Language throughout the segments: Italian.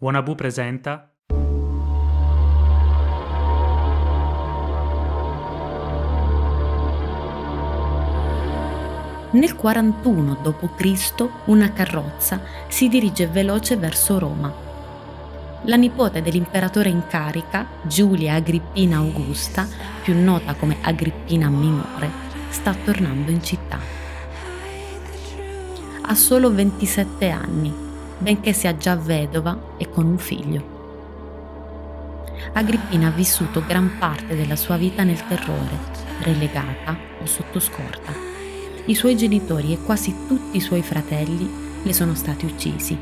Wanabu presenta Nel 41 d.C. una carrozza si dirige veloce verso Roma. La nipote dell'imperatore in carica, Giulia Agrippina Augusta, più nota come Agrippina Minore, sta tornando in città. Ha solo 27 anni benché sia già vedova e con un figlio. Agrippina ha vissuto gran parte della sua vita nel terrore, relegata o sotto scorta. I suoi genitori e quasi tutti i suoi fratelli le sono stati uccisi.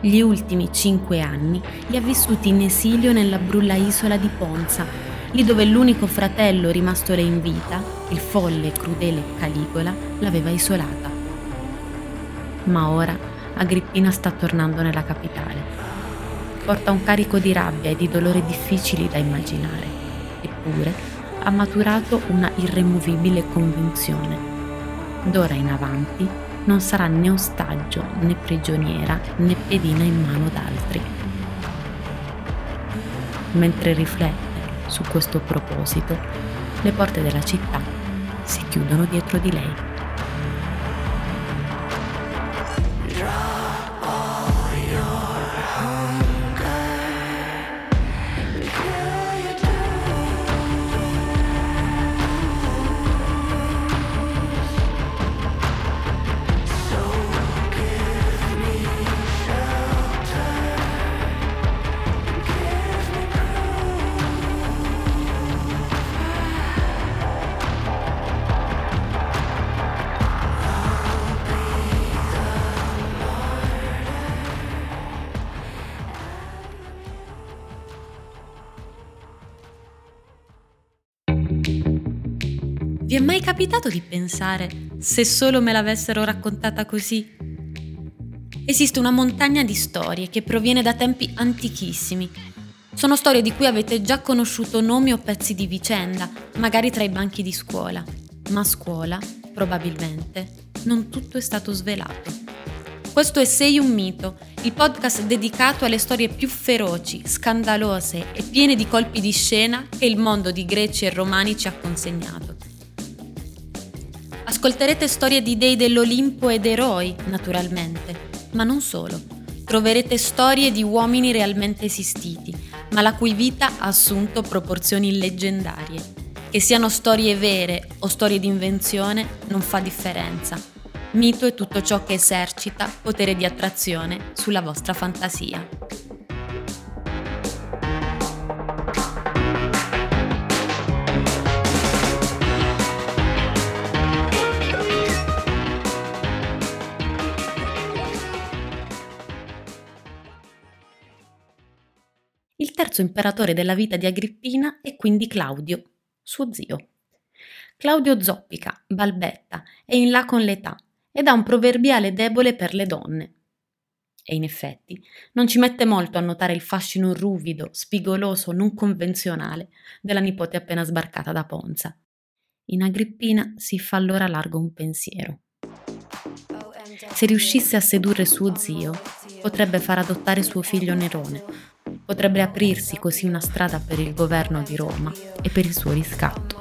Gli ultimi cinque anni li ha vissuti in esilio nella brulla isola di Ponza, lì dove l'unico fratello rimasto in vita, il folle e crudele Caligola, l'aveva isolata. Ma ora Agrippina sta tornando nella capitale. Porta un carico di rabbia e di dolore difficili da immaginare, eppure ha maturato una irremovibile convinzione. D'ora in avanti non sarà né ostaggio né prigioniera né pedina in mano d'altri. Mentre riflette su questo proposito, le porte della città si chiudono dietro di lei. Mai capitato di pensare se solo me l'avessero raccontata così? Esiste una montagna di storie che proviene da tempi antichissimi. Sono storie di cui avete già conosciuto nomi o pezzi di vicenda, magari tra i banchi di scuola. Ma a scuola, probabilmente, non tutto è stato svelato. Questo è Sei un mito, il podcast dedicato alle storie più feroci, scandalose e piene di colpi di scena che il mondo di greci e romani ci ha consegnato. Ascolterete storie di dei dell'Olimpo ed eroi, naturalmente, ma non solo. Troverete storie di uomini realmente esistiti, ma la cui vita ha assunto proporzioni leggendarie. Che siano storie vere o storie di invenzione non fa differenza. Mito è tutto ciò che esercita potere di attrazione sulla vostra fantasia. Terzo imperatore della vita di Agrippina è quindi Claudio, suo zio. Claudio zoppica, balbetta, è in là con l'età ed ha un proverbiale debole per le donne. E in effetti non ci mette molto a notare il fascino ruvido, spigoloso, non convenzionale della nipote appena sbarcata da Ponza. In Agrippina si fa allora largo un pensiero. Se riuscisse a sedurre suo zio, potrebbe far adottare suo figlio Nerone, Potrebbe aprirsi così una strada per il governo di Roma e per il suo riscatto.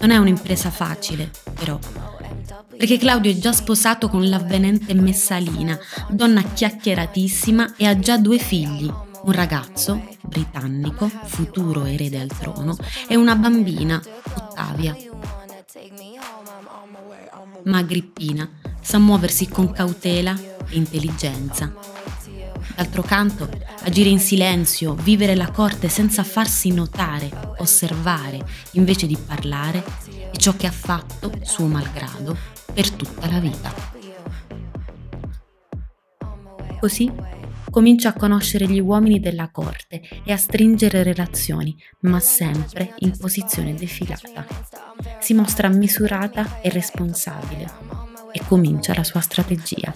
Non è un'impresa facile, però, perché Claudio è già sposato con l'avvenente Messalina, donna chiacchieratissima e ha già due figli, un ragazzo, britannico, futuro erede al trono, e una bambina, Ottavia. Ma Agrippina sa muoversi con cautela e intelligenza D'altro canto, agire in silenzio, vivere la corte senza farsi notare, osservare, invece di parlare, è ciò che ha fatto, suo malgrado, per tutta la vita. Così comincia a conoscere gli uomini della corte e a stringere relazioni, ma sempre in posizione defilata. Si mostra misurata e responsabile e comincia la sua strategia.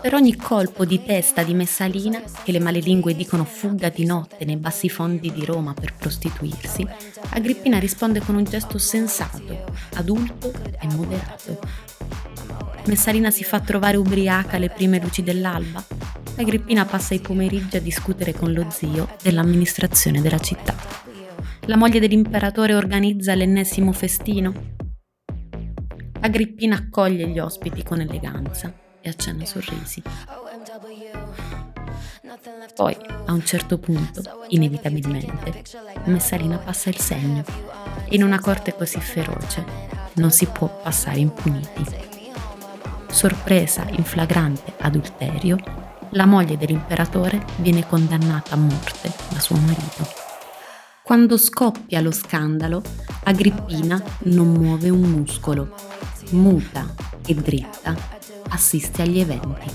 Per ogni colpo di testa di Messalina, che le malelingue dicono fugga di notte nei bassi fondi di Roma per prostituirsi, Agrippina risponde con un gesto sensato, adulto e moderato. Messalina si fa trovare ubriaca alle prime luci dell'alba. Agrippina passa i pomeriggi a discutere con lo zio dell'amministrazione della città. La moglie dell'imperatore organizza l'ennesimo festino. Agrippina accoglie gli ospiti con eleganza e accenna sorrisi. Poi, a un certo punto, inevitabilmente, Messalina passa il segno. In una corte così feroce non si può passare impuniti sorpresa in flagrante adulterio, la moglie dell'imperatore viene condannata a morte da suo marito. Quando scoppia lo scandalo, Agrippina non muove un muscolo, muta e dritta assiste agli eventi.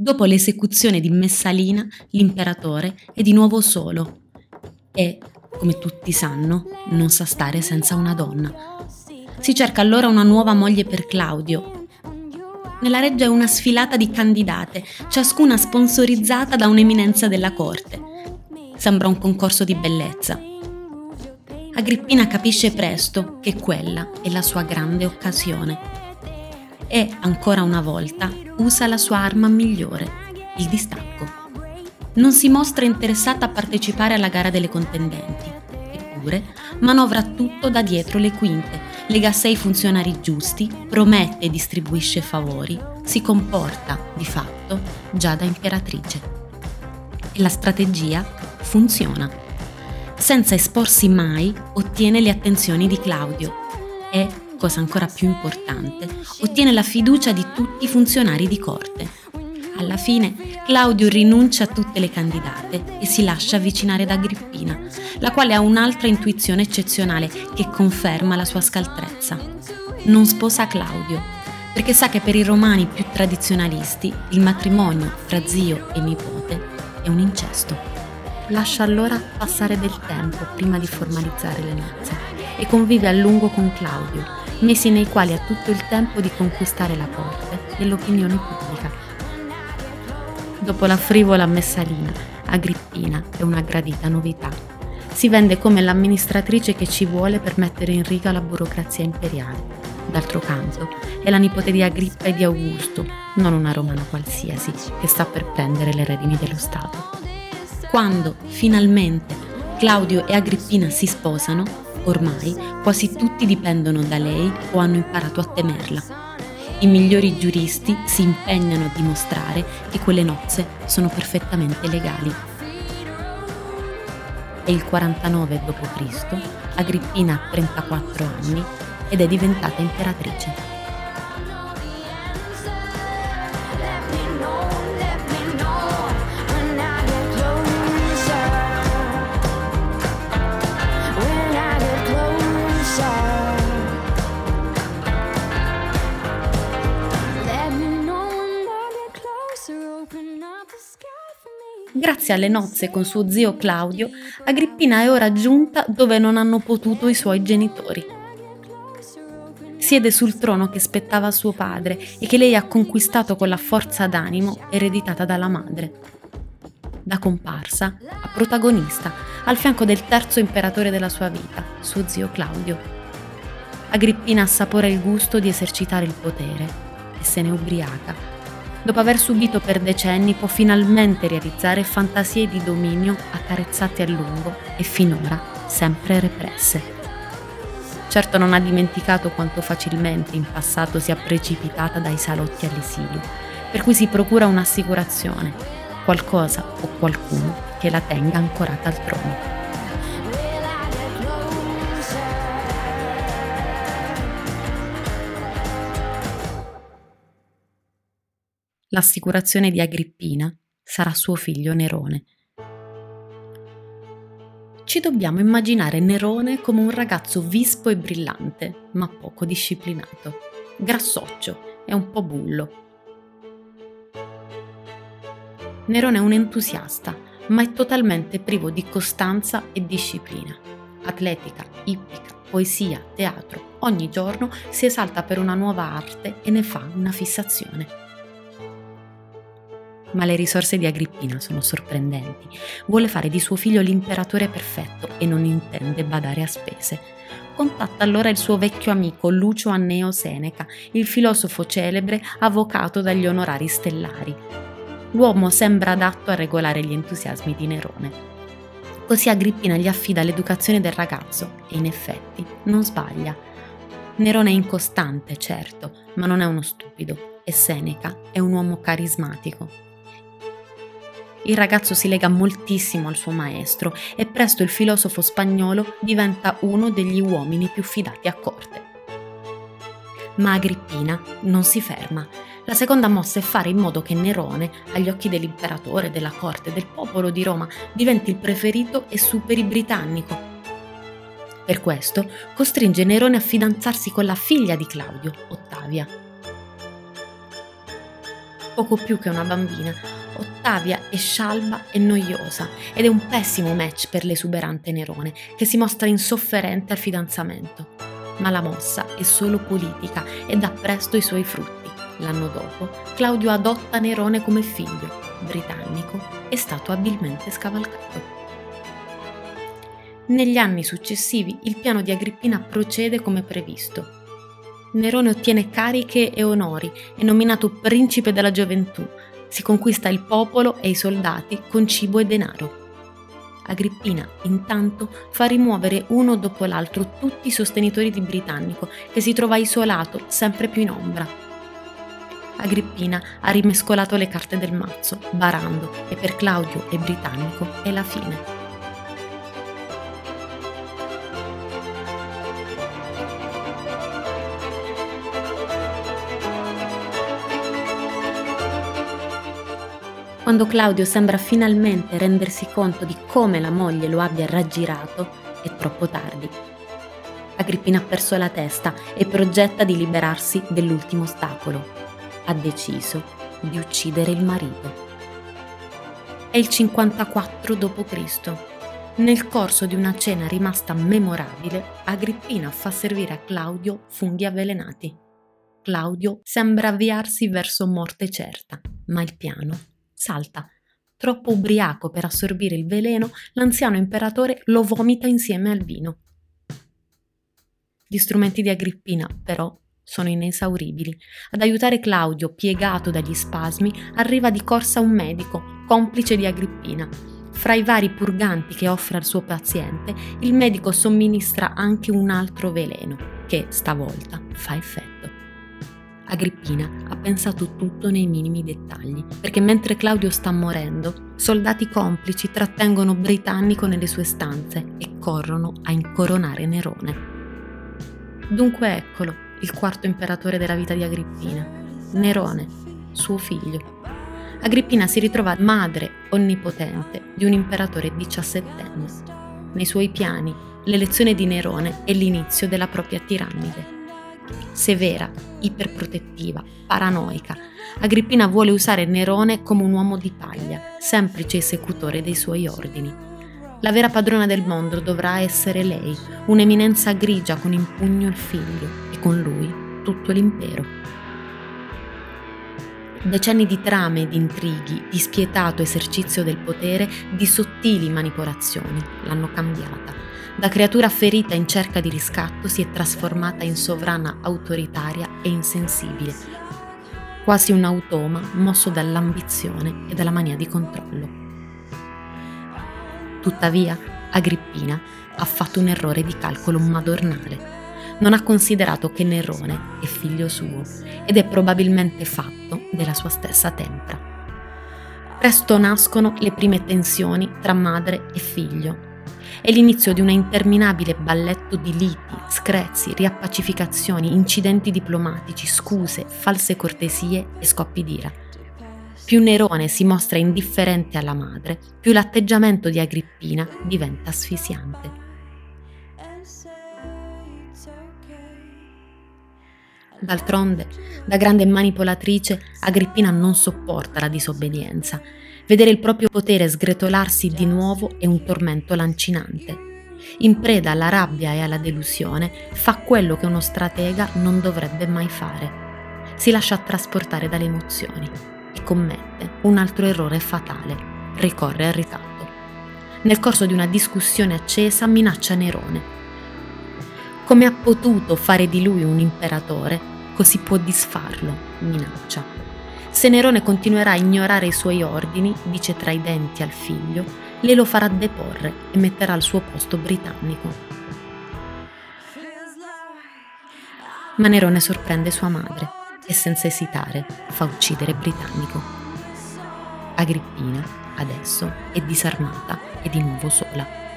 Dopo l'esecuzione di Messalina, l'imperatore è di nuovo solo e, come tutti sanno, non sa stare senza una donna. Si cerca allora una nuova moglie per Claudio. Nella reggia è una sfilata di candidate, ciascuna sponsorizzata da un'eminenza della corte. Sembra un concorso di bellezza. Agrippina capisce presto che quella è la sua grande occasione e, ancora una volta, usa la sua arma migliore, il distacco. Non si mostra interessata a partecipare alla gara delle contendenti, eppure manovra tutto da dietro le quinte, lega a sé i funzionari giusti, promette e distribuisce favori, si comporta, di fatto, già da imperatrice. E la strategia funziona. Senza esporsi mai, ottiene le attenzioni di Claudio e, cosa ancora più importante, ottiene la fiducia di tutti i funzionari di corte. Alla fine Claudio rinuncia a tutte le candidate e si lascia avvicinare da Agrippina, la quale ha un'altra intuizione eccezionale che conferma la sua scaltrezza. Non sposa Claudio, perché sa che per i romani più tradizionalisti il matrimonio fra zio e nipote è un incesto. Lascia allora passare del tempo prima di formalizzare le nozze e convive a lungo con Claudio, mesi nei quali ha tutto il tempo di conquistare la corte e l'opinione pubblica. Dopo la frivola messalina, Agrippina è una gradita novità. Si vende come l'amministratrice che ci vuole per mettere in riga la burocrazia imperiale. D'altro canto, è la nipote di Agrippa e di Augusto, non una romana qualsiasi, che sta per prendere le redini dello Stato. Quando, finalmente, Claudio e Agrippina si sposano, Ormai quasi tutti dipendono da lei o hanno imparato a temerla. I migliori giuristi si impegnano a dimostrare che quelle nozze sono perfettamente legali. È il 49 d.C., Agrippina ha 34 anni ed è diventata imperatrice. Grazie alle nozze con suo zio Claudio, Agrippina è ora giunta dove non hanno potuto i suoi genitori. Siede sul trono che spettava a suo padre e che lei ha conquistato con la forza d'animo ereditata dalla madre. Da comparsa a protagonista, al fianco del terzo imperatore della sua vita, suo zio Claudio. Agrippina assapora il gusto di esercitare il potere e se ne ubriaca dopo aver subito per decenni, può finalmente realizzare fantasie di dominio accarezzate a lungo e finora sempre represse. Certo non ha dimenticato quanto facilmente in passato sia precipitata dai salotti all'esilio, per cui si procura un'assicurazione, qualcosa o qualcuno che la tenga ancorata al trono. L'assicurazione di Agrippina sarà suo figlio Nerone. Ci dobbiamo immaginare Nerone come un ragazzo vispo e brillante, ma poco disciplinato, grassoccio e un po' bullo. Nerone è un entusiasta, ma è totalmente privo di costanza e disciplina. Atletica, ippica, poesia, teatro, ogni giorno si esalta per una nuova arte e ne fa una fissazione. Ma le risorse di Agrippina sono sorprendenti. Vuole fare di suo figlio l'imperatore perfetto e non intende badare a spese. Contatta allora il suo vecchio amico Lucio Anneo Seneca, il filosofo celebre avvocato dagli onorari stellari. L'uomo sembra adatto a regolare gli entusiasmi di Nerone. Così Agrippina gli affida l'educazione del ragazzo e in effetti non sbaglia. Nerone è incostante, certo, ma non è uno stupido e Seneca è un uomo carismatico il ragazzo si lega moltissimo al suo maestro e presto il filosofo spagnolo diventa uno degli uomini più fidati a corte. Ma Agrippina non si ferma. La seconda mossa è fare in modo che Nerone, agli occhi dell'imperatore, della corte, del popolo di Roma, diventi il preferito e superi britannico. Per questo costringe Nerone a fidanzarsi con la figlia di Claudio, Ottavia. Poco più che una bambina, Ottavia è scialba e noiosa ed è un pessimo match per l'esuberante Nerone, che si mostra insofferente al fidanzamento. Ma la mossa è solo politica e dà presto i suoi frutti. L'anno dopo, Claudio adotta Nerone come figlio, britannico, è stato abilmente scavalcato. Negli anni successivi il piano di Agrippina procede come previsto. Nerone ottiene cariche e onori, è nominato principe della gioventù, si conquista il popolo e i soldati con cibo e denaro. Agrippina, intanto, fa rimuovere uno dopo l'altro tutti i sostenitori di Britannico, che si trova isolato, sempre più in ombra. Agrippina ha rimescolato le carte del mazzo, barando, e per Claudio e Britannico è la fine. Quando Claudio sembra finalmente rendersi conto di come la moglie lo abbia raggirato, è troppo tardi. Agrippina ha perso la testa e progetta di liberarsi dell'ultimo ostacolo. Ha deciso di uccidere il marito. È il 54 d.C. Nel corso di una cena rimasta memorabile, Agrippina fa servire a Claudio funghi avvelenati. Claudio sembra avviarsi verso morte certa, ma il piano salta. Troppo ubriaco per assorbire il veleno, l'anziano imperatore lo vomita insieme al vino. Gli strumenti di Agrippina, però, sono inesauribili. Ad aiutare Claudio, piegato dagli spasmi, arriva di corsa un medico, complice di Agrippina. Fra i vari purganti che offre al suo paziente, il medico somministra anche un altro veleno, che stavolta fa effetto. Agrippina ha pensato tutto nei minimi dettagli, perché mentre Claudio sta morendo, soldati complici trattengono Britannico nelle sue stanze e corrono a incoronare Nerone. Dunque eccolo, il quarto imperatore della vita di Agrippina, Nerone, suo figlio. Agrippina si ritrova madre onnipotente di un imperatore diciassettenne. Nei suoi piani, l'elezione di Nerone è l'inizio della propria tirannide. Severa, iperprotettiva, paranoica, Agrippina vuole usare Nerone come un uomo di paglia, semplice esecutore dei suoi ordini. La vera padrona del mondo dovrà essere lei, un'eminenza grigia con in pugno il figlio e con lui tutto l'impero. Decenni di trame di intrighi, di spietato esercizio del potere, di sottili manipolazioni l'hanno cambiata da creatura ferita in cerca di riscatto si è trasformata in sovrana autoritaria e insensibile, quasi un automa mosso dall'ambizione e dalla mania di controllo. Tuttavia, Agrippina ha fatto un errore di calcolo madornale. Non ha considerato che Nerone è figlio suo ed è probabilmente fatto della sua stessa tempra. Presto nascono le prime tensioni tra madre e figlio è l'inizio di un interminabile balletto di liti, screzi, riappacificazioni, incidenti diplomatici, scuse, false cortesie e scoppi d'ira. Più Nerone si mostra indifferente alla madre, più l'atteggiamento di Agrippina diventa asfisiante. D'altronde, da grande manipolatrice, Agrippina non sopporta la disobbedienza Vedere il proprio potere sgretolarsi di nuovo è un tormento lancinante. In preda alla rabbia e alla delusione, fa quello che uno stratega non dovrebbe mai fare. Si lascia trasportare dalle emozioni e commette un altro errore fatale, ricorre al ricatto. Nel corso di una discussione accesa minaccia Nerone. Come ha potuto fare di lui un imperatore, così può disfarlo, minaccia. Se Nerone continuerà a ignorare i suoi ordini, dice tra i denti al figlio, lei lo farà deporre e metterà al suo posto britannico. Ma Nerone sorprende sua madre e senza esitare fa uccidere Britannico. Agrippina, adesso, è disarmata e di nuovo sola.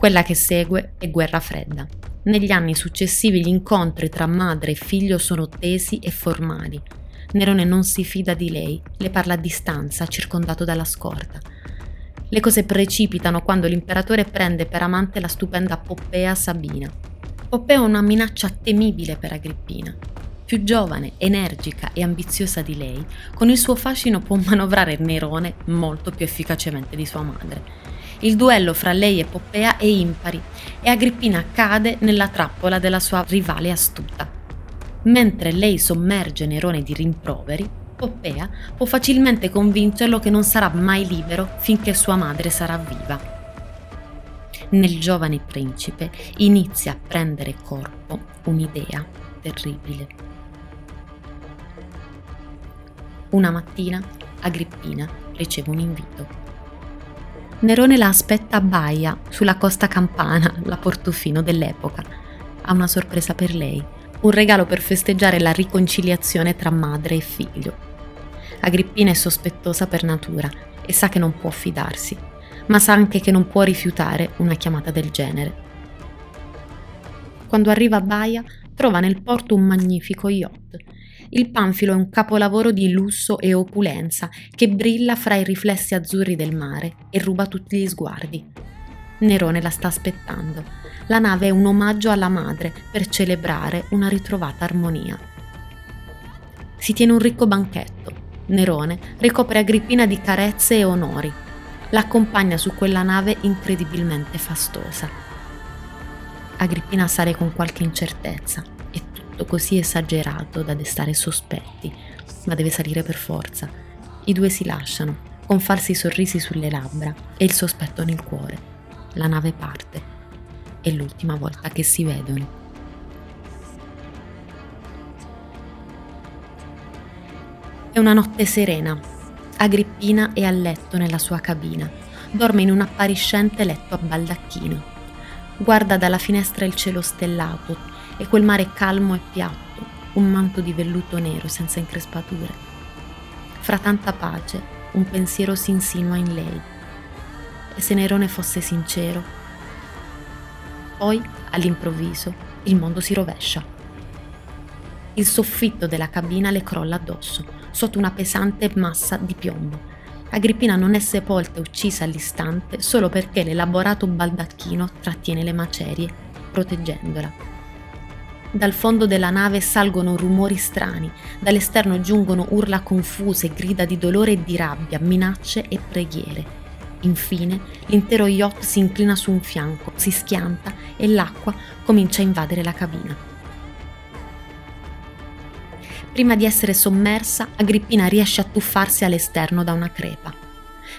Quella che segue è guerra fredda. Negli anni successivi gli incontri tra madre e figlio sono tesi e formali. Nerone non si fida di lei, le parla a distanza, circondato dalla scorta. Le cose precipitano quando l'imperatore prende per amante la stupenda Poppea Sabina. Poppea è una minaccia temibile per Agrippina. Più giovane, energica e ambiziosa di lei, con il suo fascino può manovrare Nerone molto più efficacemente di sua madre. Il duello fra lei e Poppea è impari e Agrippina cade nella trappola della sua rivale astuta. Mentre lei sommerge Nerone di rimproveri, Poppea può facilmente convincerlo che non sarà mai libero finché sua madre sarà viva. Nel giovane principe inizia a prendere corpo un'idea terribile. Una mattina Agrippina riceve un invito. Nerone la aspetta a Baia, sulla costa campana, la Portofino dell'epoca. Ha una sorpresa per lei, un regalo per festeggiare la riconciliazione tra madre e figlio. Agrippina è sospettosa per natura e sa che non può fidarsi, ma sa anche che non può rifiutare una chiamata del genere. Quando arriva a Baia, trova nel porto un magnifico yacht il panfilo è un capolavoro di lusso e opulenza che brilla fra i riflessi azzurri del mare e ruba tutti gli sguardi. Nerone la sta aspettando. La nave è un omaggio alla madre per celebrare una ritrovata armonia. Si tiene un ricco banchetto. Nerone ricopre Agrippina di carezze e onori. L'accompagna su quella nave incredibilmente fastosa. Agrippina sale con qualche incertezza tutto così esagerato da destare sospetti, ma deve salire per forza. I due si lasciano, con falsi sorrisi sulle labbra e il sospetto nel cuore. La nave parte. È l'ultima volta che si vedono. È una notte serena. Agrippina è a letto nella sua cabina. Dorme in un appariscente letto a baldacchino. Guarda dalla finestra il cielo stellato, e quel mare calmo e piatto, un manto di velluto nero senza increspature. Fra tanta pace, un pensiero si insinua in lei. E se Nerone fosse sincero? Poi, all'improvviso, il mondo si rovescia. Il soffitto della cabina le crolla addosso, sotto una pesante massa di piombo. Agrippina non è sepolta e uccisa all'istante solo perché l'elaborato baldacchino trattiene le macerie, proteggendola. Dal fondo della nave salgono rumori strani, dall'esterno giungono urla confuse, grida di dolore e di rabbia, minacce e preghiere. Infine, l'intero yacht si inclina su un fianco, si schianta e l'acqua comincia a invadere la cabina. Prima di essere sommersa, Agrippina riesce a tuffarsi all'esterno da una crepa.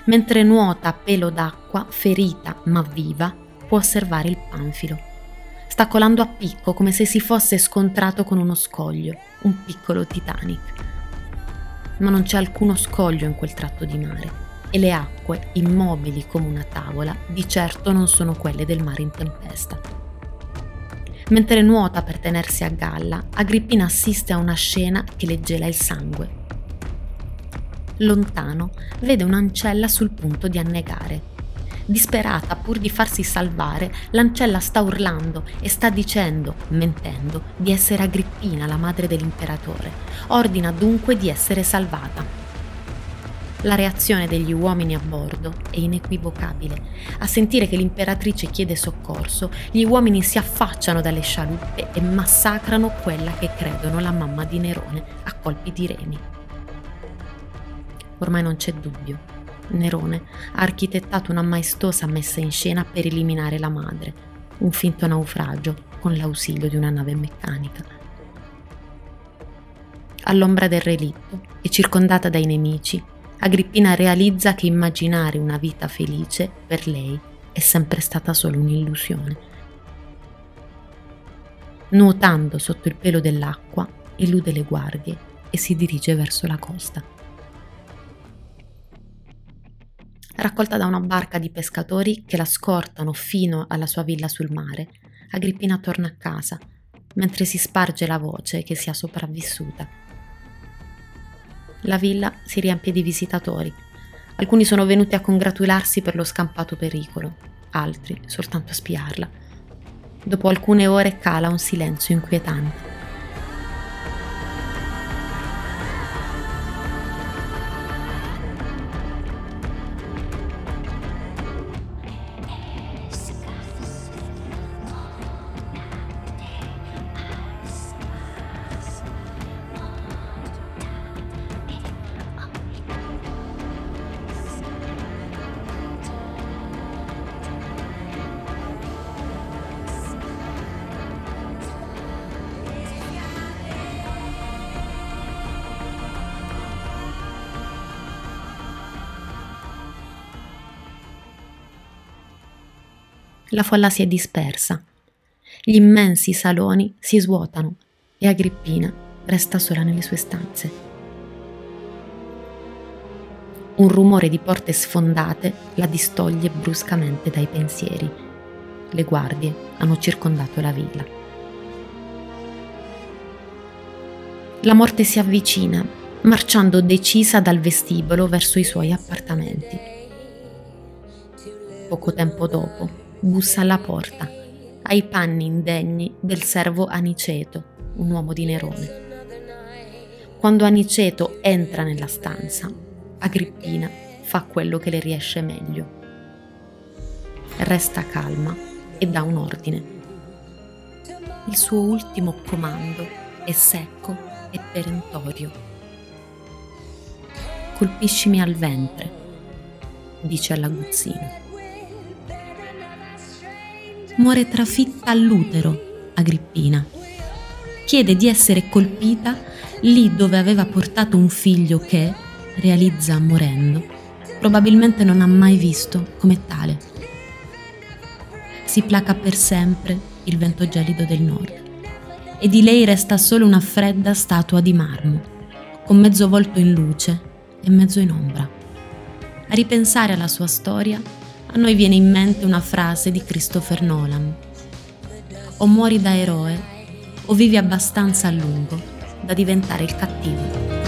Mentre nuota a pelo d'acqua, ferita ma viva, può osservare il panfilo sta colando a picco come se si fosse scontrato con uno scoglio, un piccolo Titanic. Ma non c'è alcuno scoglio in quel tratto di mare e le acque, immobili come una tavola, di certo non sono quelle del mare in tempesta. Mentre nuota per tenersi a galla, Agrippina assiste a una scena che le gela il sangue. Lontano vede un'ancella sul punto di annegare Disperata, pur di farsi salvare, l'ancella sta urlando e sta dicendo, mentendo, di essere Agrippina, la madre dell'imperatore. Ordina dunque di essere salvata. La reazione degli uomini a bordo è inequivocabile. A sentire che l'imperatrice chiede soccorso, gli uomini si affacciano dalle scialuppe e massacrano quella che credono la mamma di Nerone a colpi di remi. Ormai non c'è dubbio. Nerone ha architettato una maestosa messa in scena per eliminare la madre, un finto naufragio con l'ausilio di una nave meccanica. All'ombra del relitto e circondata dai nemici, Agrippina realizza che immaginare una vita felice per lei è sempre stata solo un'illusione. Nuotando sotto il pelo dell'acqua, elude le guardie e si dirige verso la costa. Raccolta da una barca di pescatori che la scortano fino alla sua villa sul mare, Agrippina torna a casa, mentre si sparge la voce che sia sopravvissuta la villa si riempie di visitatori. Alcuni sono venuti a congratularsi per lo scampato pericolo, altri soltanto a spiarla. Dopo alcune ore cala un silenzio inquietante. La folla si è dispersa. Gli immensi saloni si svuotano e Agrippina resta sola nelle sue stanze. Un rumore di porte sfondate la distoglie bruscamente dai pensieri. Le guardie hanno circondato la villa. La morte si avvicina, marciando decisa dal vestibolo verso i suoi appartamenti. Poco tempo dopo, bussa alla porta, ai panni indegni del servo Aniceto, un uomo di Nerone. Quando Aniceto entra nella stanza, Agrippina fa quello che le riesce meglio. Resta calma e dà un ordine. Il suo ultimo comando è secco e perentorio. Colpiscimi al ventre, dice all'aguzzino muore trafitta all'utero, Agrippina. Chiede di essere colpita lì dove aveva portato un figlio che, realizza morendo, probabilmente non ha mai visto come tale. Si placa per sempre il vento gelido del nord e di lei resta solo una fredda statua di marmo, con mezzo volto in luce e mezzo in ombra. A ripensare alla sua storia a noi viene in mente una frase di Christopher Nolan. O muori da eroe o vivi abbastanza a lungo da diventare il cattivo.